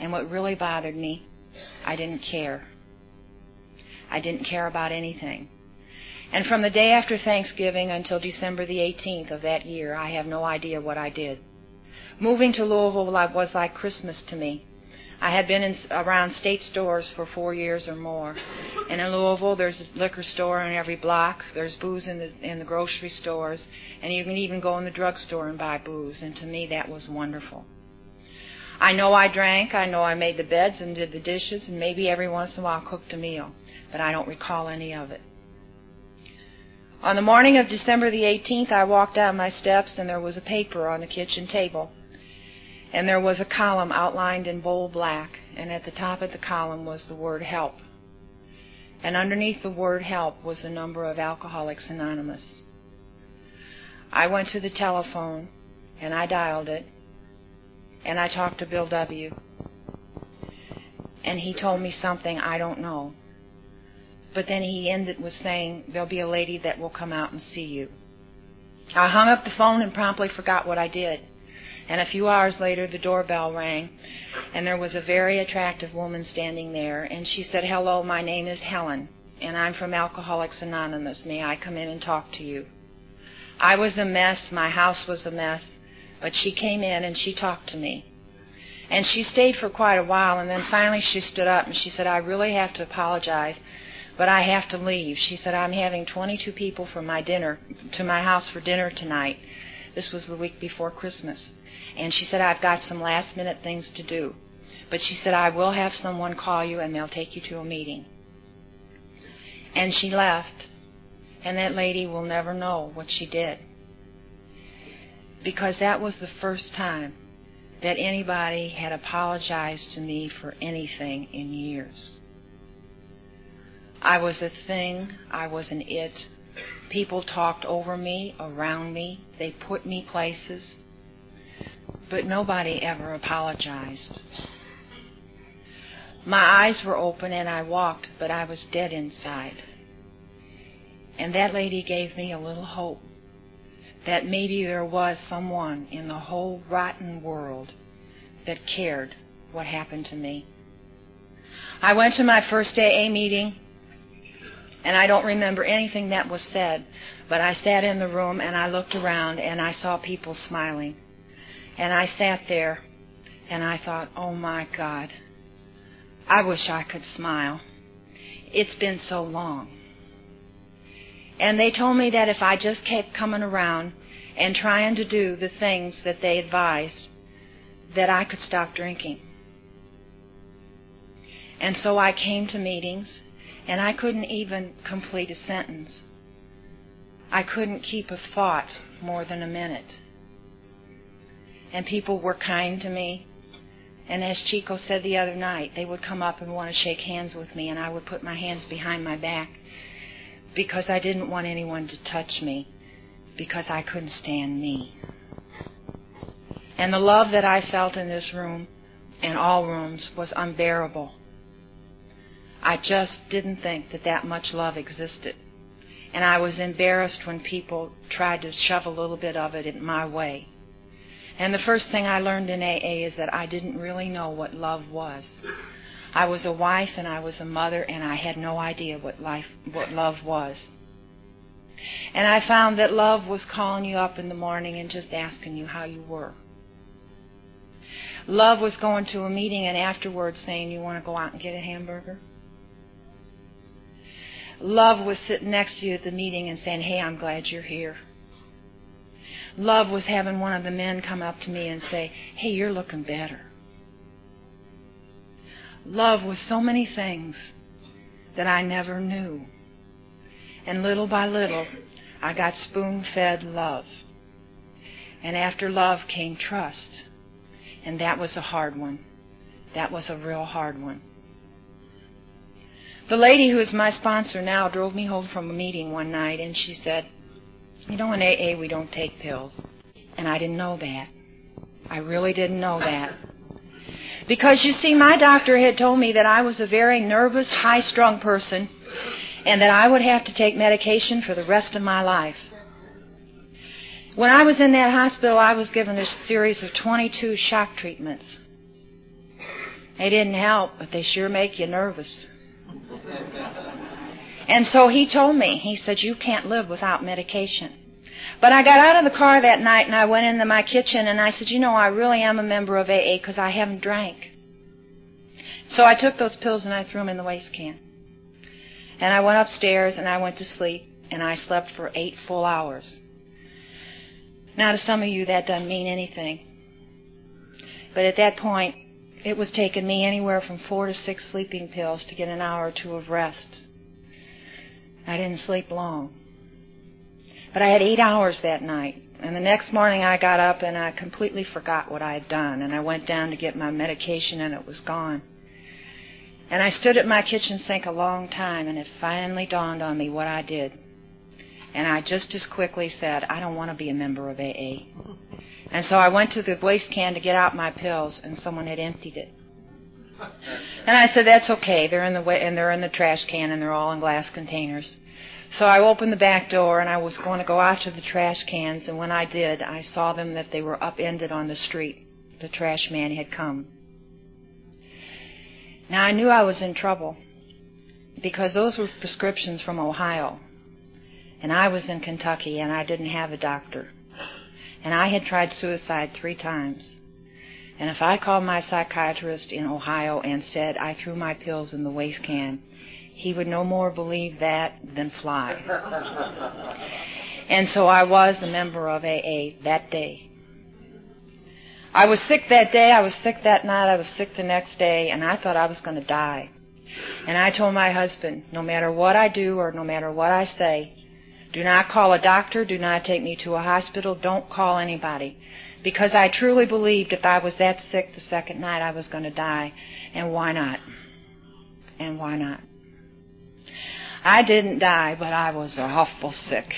And what really bothered me, I didn't care. I didn't care about anything. And from the day after Thanksgiving until December the 18th of that year, I have no idea what I did. Moving to Louisville was like Christmas to me. I had been in, around state stores for four years or more. And in Louisville, there's a liquor store in every block. There's booze in the in the grocery stores, and you can even go in the drugstore and buy booze. And to me, that was wonderful. I know I drank. I know I made the beds and did the dishes, and maybe every once in a while cooked a meal, but I don't recall any of it. On the morning of December the 18th, I walked down my steps, and there was a paper on the kitchen table and there was a column outlined in bold black, and at the top of the column was the word help. And underneath the word help was the number of Alcoholics Anonymous. I went to the telephone and I dialed it and I talked to Bill W. and he told me something I don't know. But then he ended with saying, There'll be a lady that will come out and see you. I hung up the phone and promptly forgot what I did. And a few hours later, the doorbell rang, and there was a very attractive woman standing there, and she said, Hello, my name is Helen, and I'm from Alcoholics Anonymous. May I come in and talk to you? I was a mess, my house was a mess, but she came in and she talked to me. And she stayed for quite a while, and then finally she stood up and she said, I really have to apologize, but I have to leave. She said, I'm having 22 people from my dinner to my house for dinner tonight. This was the week before Christmas. And she said, I've got some last minute things to do. But she said, I will have someone call you and they'll take you to a meeting. And she left. And that lady will never know what she did. Because that was the first time that anybody had apologized to me for anything in years. I was a thing, I was an it. People talked over me, around me, they put me places, but nobody ever apologized. My eyes were open and I walked, but I was dead inside. And that lady gave me a little hope that maybe there was someone in the whole rotten world that cared what happened to me. I went to my first AA meeting, and I don't remember anything that was said, but I sat in the room and I looked around and I saw people smiling. And I sat there and I thought, oh my God, I wish I could smile. It's been so long. And they told me that if I just kept coming around and trying to do the things that they advised, that I could stop drinking. And so I came to meetings, and I couldn't even complete a sentence. I couldn't keep a thought more than a minute. And people were kind to me. And as Chico said the other night, they would come up and want to shake hands with me, and I would put my hands behind my back because I didn't want anyone to touch me because I couldn't stand me. And the love that I felt in this room and all rooms was unbearable. I just didn't think that that much love existed. And I was embarrassed when people tried to shove a little bit of it in my way. And the first thing I learned in AA is that I didn't really know what love was. I was a wife and I was a mother and I had no idea what life what love was. And I found that love was calling you up in the morning and just asking you how you were. Love was going to a meeting and afterwards saying, You want to go out and get a hamburger? Love was sitting next to you at the meeting and saying, Hey, I'm glad you're here. Love was having one of the men come up to me and say, Hey, you're looking better. Love was so many things that I never knew. And little by little, I got spoon fed love. And after love came trust. And that was a hard one. That was a real hard one. The lady who is my sponsor now drove me home from a meeting one night and she said, You know, in AA we don't take pills. And I didn't know that. I really didn't know that. Because you see, my doctor had told me that I was a very nervous, high strung person and that I would have to take medication for the rest of my life. When I was in that hospital, I was given a series of 22 shock treatments. They didn't help, but they sure make you nervous. And so he told me, he said, You can't live without medication. But I got out of the car that night and I went into my kitchen and I said, You know, I really am a member of AA because I haven't drank. So I took those pills and I threw them in the waste can. And I went upstairs and I went to sleep and I slept for eight full hours. Now, to some of you, that doesn't mean anything. But at that point, it was taking me anywhere from four to six sleeping pills to get an hour or two of rest. I didn't sleep long. But I had eight hours that night. And the next morning I got up and I completely forgot what I had done. And I went down to get my medication and it was gone. And I stood at my kitchen sink a long time, and it finally dawned on me what I did. And I just as quickly said, I don't want to be a member of AA. And so I went to the waste can to get out my pills, and someone had emptied it. And I said, "That's okay. They're in the way, and they're in the trash can, and they're all in glass containers." So I opened the back door, and I was going to go out to the trash cans. And when I did, I saw them that they were upended on the street. The trash man had come. Now I knew I was in trouble because those were prescriptions from Ohio. And I was in Kentucky and I didn't have a doctor. And I had tried suicide three times. And if I called my psychiatrist in Ohio and said I threw my pills in the waste can, he would no more believe that than fly. and so I was a member of AA that day. I was sick that day, I was sick that night, I was sick the next day, and I thought I was going to die. And I told my husband, no matter what I do or no matter what I say, do not call a doctor, do not take me to a hospital, don't call anybody. Because I truly believed if I was that sick the second night I was going to die. And why not? And why not? I didn't die, but I was awful sick.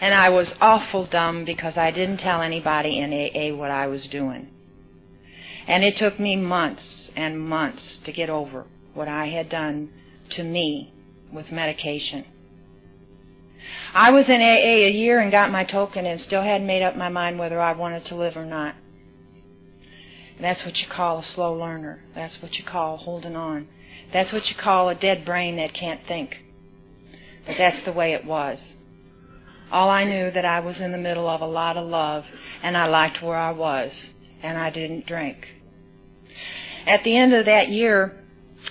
And I was awful dumb because I didn't tell anybody in AA what I was doing. And it took me months and months to get over what I had done to me with medication. I was in AA a year and got my token and still hadn't made up my mind whether I wanted to live or not. And that's what you call a slow learner. That's what you call holding on. That's what you call a dead brain that can't think. But that's the way it was. All I knew that I was in the middle of a lot of love and I liked where I was and I didn't drink. At the end of that year,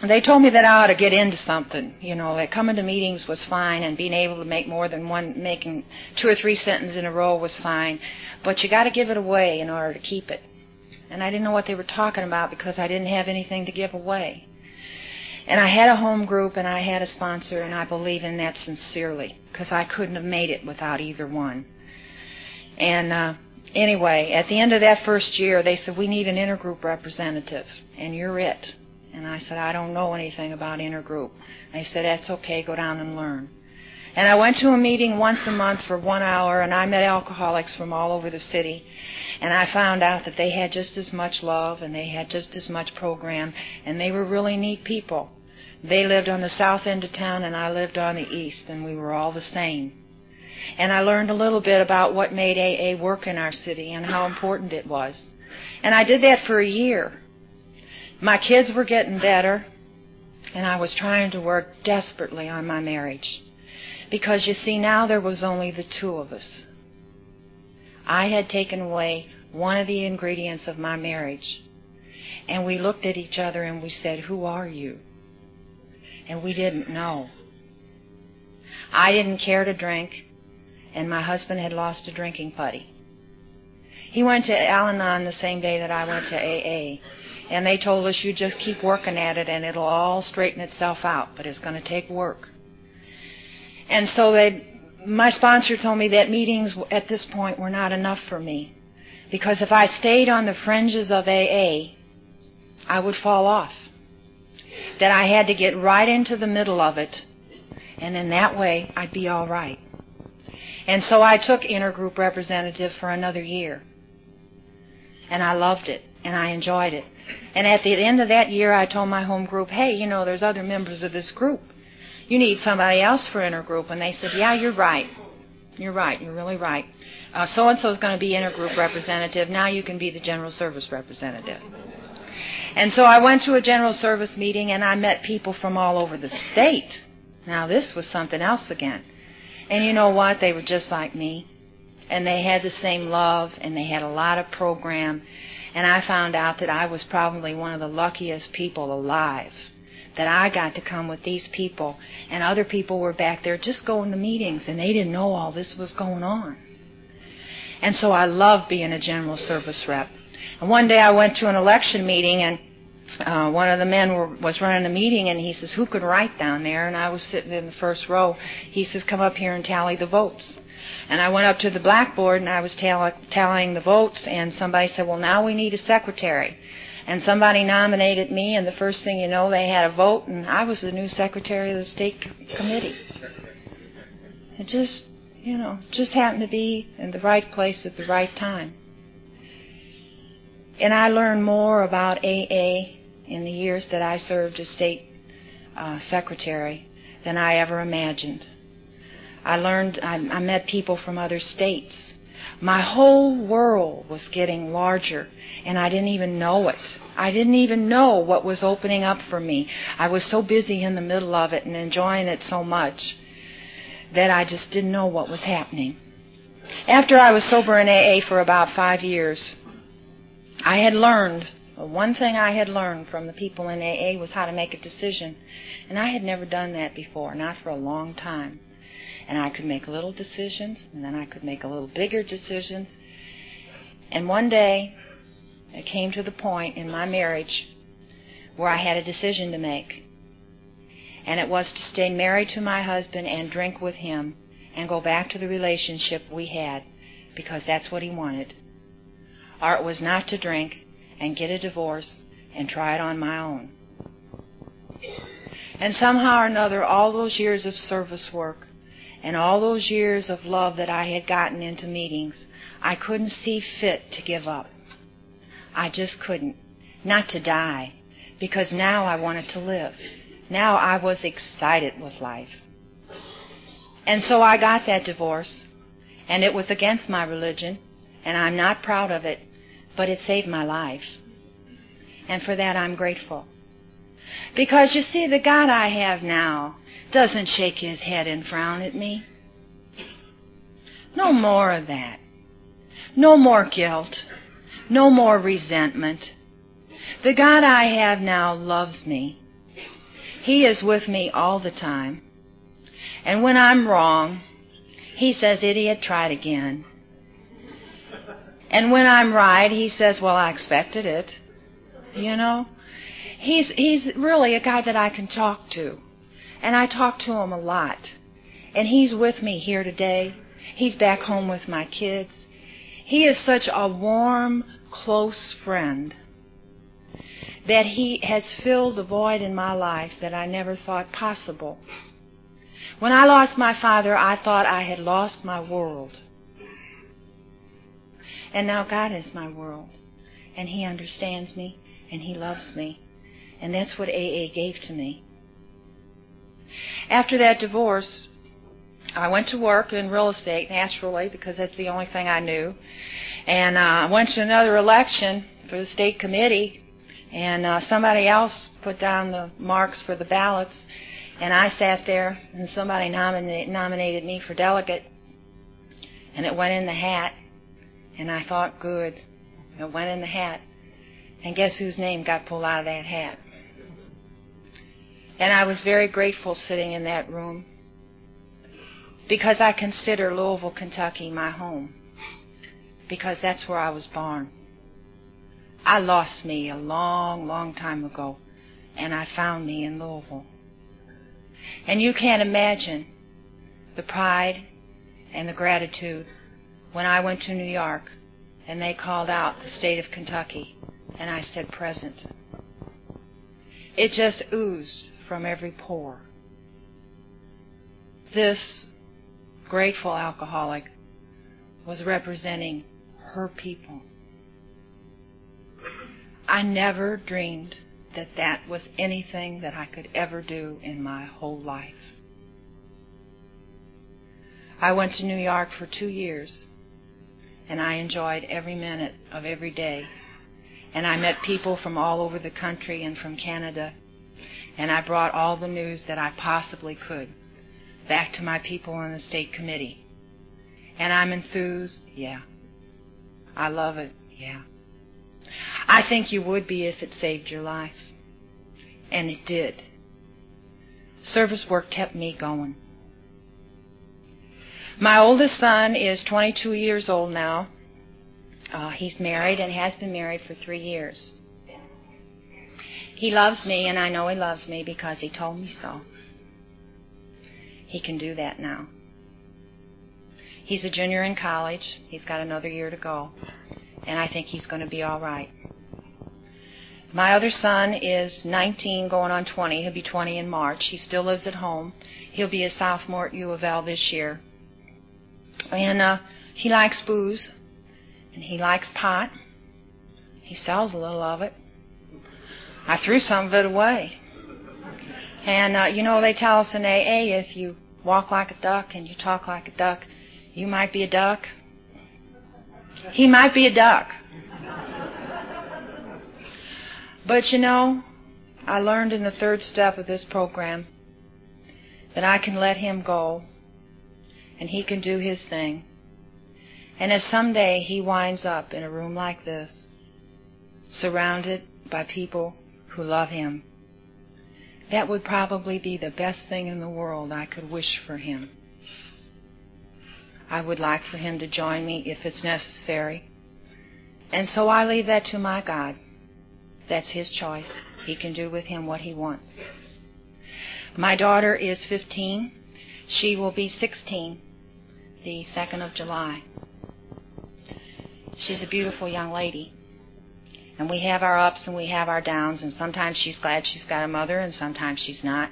they told me that I ought to get into something. You know, that coming to meetings was fine and being able to make more than one, making two or three sentences in a row was fine. But you got to give it away in order to keep it. And I didn't know what they were talking about because I didn't have anything to give away. And I had a home group and I had a sponsor and I believe in that sincerely because I couldn't have made it without either one. And uh, anyway, at the end of that first year, they said, we need an intergroup representative and you're it. And I said, I don't know anything about intergroup. They said, that's okay, go down and learn. And I went to a meeting once a month for one hour, and I met alcoholics from all over the city. And I found out that they had just as much love, and they had just as much program, and they were really neat people. They lived on the south end of town, and I lived on the east, and we were all the same. And I learned a little bit about what made AA work in our city and how important it was. And I did that for a year. My kids were getting better, and I was trying to work desperately on my marriage. Because you see, now there was only the two of us. I had taken away one of the ingredients of my marriage. And we looked at each other and we said, Who are you? And we didn't know. I didn't care to drink, and my husband had lost a drinking buddy. He went to Al Anon the same day that I went to AA. And they told us you just keep working at it and it'll all straighten itself out, but it's going to take work. And so they, my sponsor told me that meetings at this point were not enough for me. Because if I stayed on the fringes of AA, I would fall off. That I had to get right into the middle of it, and in that way I'd be all right. And so I took intergroup representative for another year. And I loved it, and I enjoyed it. And at the end of that year, I told my home group, hey, you know, there's other members of this group. You need somebody else for intergroup. And they said, yeah, you're right. You're right. You're really right. So and so is going to be intergroup representative. Now you can be the general service representative. And so I went to a general service meeting and I met people from all over the state. Now this was something else again. And you know what? They were just like me. And they had the same love and they had a lot of program and I found out that I was probably one of the luckiest people alive. That I got to come with these people, and other people were back there just going to meetings, and they didn't know all this was going on. And so I love being a general service rep. And one day I went to an election meeting, and uh, one of the men were, was running a meeting, and he says, "Who could write down there?" And I was sitting in the first row. He says, "Come up here and tally the votes." And I went up to the blackboard and I was tallying the votes, and somebody said, Well, now we need a secretary. And somebody nominated me, and the first thing you know, they had a vote, and I was the new secretary of the state committee. It just, you know, just happened to be in the right place at the right time. And I learned more about AA in the years that I served as state uh, secretary than I ever imagined. I learned, I, I met people from other states. My whole world was getting larger, and I didn't even know it. I didn't even know what was opening up for me. I was so busy in the middle of it and enjoying it so much that I just didn't know what was happening. After I was sober in AA for about five years, I had learned one thing I had learned from the people in AA was how to make a decision. And I had never done that before, not for a long time. And I could make little decisions, and then I could make a little bigger decisions. And one day, it came to the point in my marriage where I had a decision to make. And it was to stay married to my husband and drink with him and go back to the relationship we had because that's what he wanted. Or it was not to drink and get a divorce and try it on my own. And somehow or another, all those years of service work and all those years of love that I had gotten into meetings, I couldn't see fit to give up. I just couldn't. Not to die, because now I wanted to live. Now I was excited with life. And so I got that divorce, and it was against my religion, and I'm not proud of it, but it saved my life. And for that I'm grateful. Because you see, the God I have now doesn't shake his head and frown at me. No more of that. No more guilt. No more resentment. The God I have now loves me. He is with me all the time. And when I'm wrong, he says, Idiot, try it again. And when I'm right, he says, Well, I expected it. You know? He's he's really a guy that I can talk to. And I talk to him a lot. And he's with me here today. He's back home with my kids. He is such a warm, close friend that he has filled the void in my life that I never thought possible. When I lost my father, I thought I had lost my world. And now God is my world. And He understands me and He loves me. And that's what AA gave to me. After that divorce, I went to work in real estate naturally because that's the only thing I knew. And uh, I went to another election for the state committee, and uh, somebody else put down the marks for the ballots, and I sat there, and somebody nominated, nominated me for delegate, and it went in the hat, and I thought, good, it went in the hat. And guess whose name got pulled out of that hat? And I was very grateful sitting in that room because I consider Louisville, Kentucky my home because that's where I was born. I lost me a long, long time ago and I found me in Louisville. And you can't imagine the pride and the gratitude when I went to New York and they called out the state of Kentucky and I said present. It just oozed from every pore. This grateful alcoholic was representing her people. I never dreamed that that was anything that I could ever do in my whole life. I went to New York for two years, and I enjoyed every minute of every day and I met people from all over the country and from Canada. And I brought all the news that I possibly could back to my people in the state committee. And I'm enthused, yeah. I love it, yeah. I think you would be if it saved your life. And it did. Service work kept me going. My oldest son is 22 years old now, uh, he's married and has been married for three years. He loves me, and I know he loves me because he told me so. He can do that now. He's a junior in college. He's got another year to go, and I think he's going to be all right. My other son is 19, going on 20. He'll be 20 in March. He still lives at home. He'll be a sophomore at U of L this year. And uh, he likes booze. And he likes pot. He sells a little of it. I threw some of it away. And, uh, you know, they tell us in AA if you walk like a duck and you talk like a duck, you might be a duck. He might be a duck. But, you know, I learned in the third step of this program that I can let him go and he can do his thing. And if someday he winds up in a room like this, surrounded by people who love him, that would probably be the best thing in the world I could wish for him. I would like for him to join me if it's necessary. And so I leave that to my God. That's his choice. He can do with him what he wants. My daughter is 15. She will be 16 the 2nd of July. She's a beautiful young lady. And we have our ups and we have our downs, and sometimes she's glad she's got a mother, and sometimes she's not.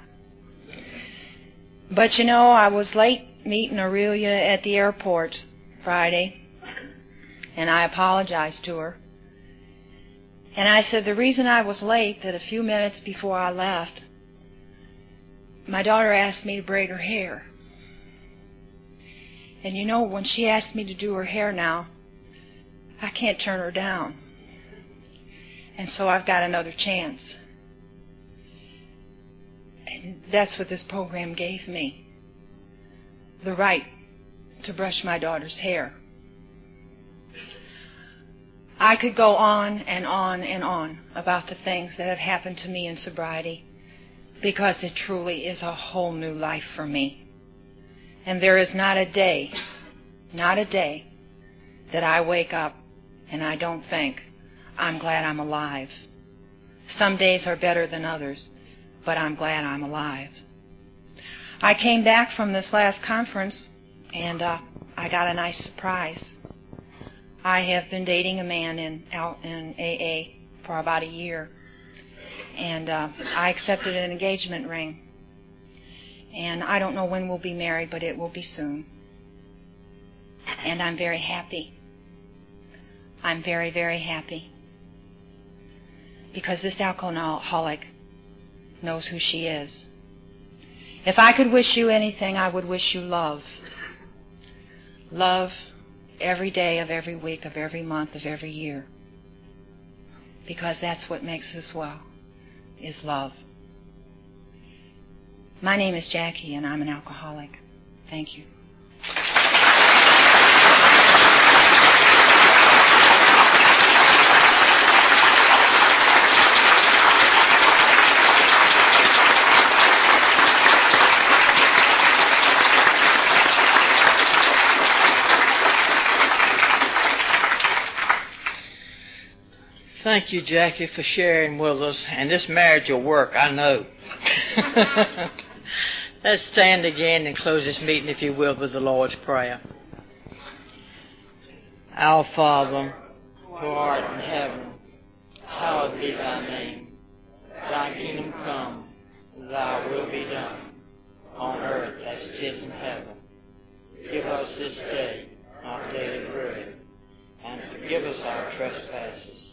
But you know, I was late meeting Aurelia at the airport Friday, and I apologized to her. And I said the reason I was late, that a few minutes before I left, my daughter asked me to braid her hair. And you know, when she asked me to do her hair now, I can't turn her down. And so I've got another chance. And that's what this program gave me the right to brush my daughter's hair. I could go on and on and on about the things that have happened to me in sobriety because it truly is a whole new life for me. And there is not a day, not a day, that I wake up and I don't think, I'm glad I'm alive. Some days are better than others, but I'm glad I'm alive. I came back from this last conference and uh, I got a nice surprise. I have been dating a man in out in AA for about a year, and uh, I accepted an engagement ring. And I don't know when we'll be married, but it will be soon. And I'm very happy. I'm very, very happy. Because this alcoholic knows who she is. If I could wish you anything, I would wish you love. Love every day of every week, of every month, of every year. Because that's what makes us well, is love. My name is Jackie, and I'm an alcoholic. Thank you. Thank you, Jackie, for sharing with us. And this marriage will work, I know. Let's stand again and close this meeting, if you will, with the Lord's Prayer. Our Father, who art in heaven, hallowed be thy name. Thy kingdom come, thy will be done, on earth as it is in heaven. Give us this day our daily bread, and forgive us our trespasses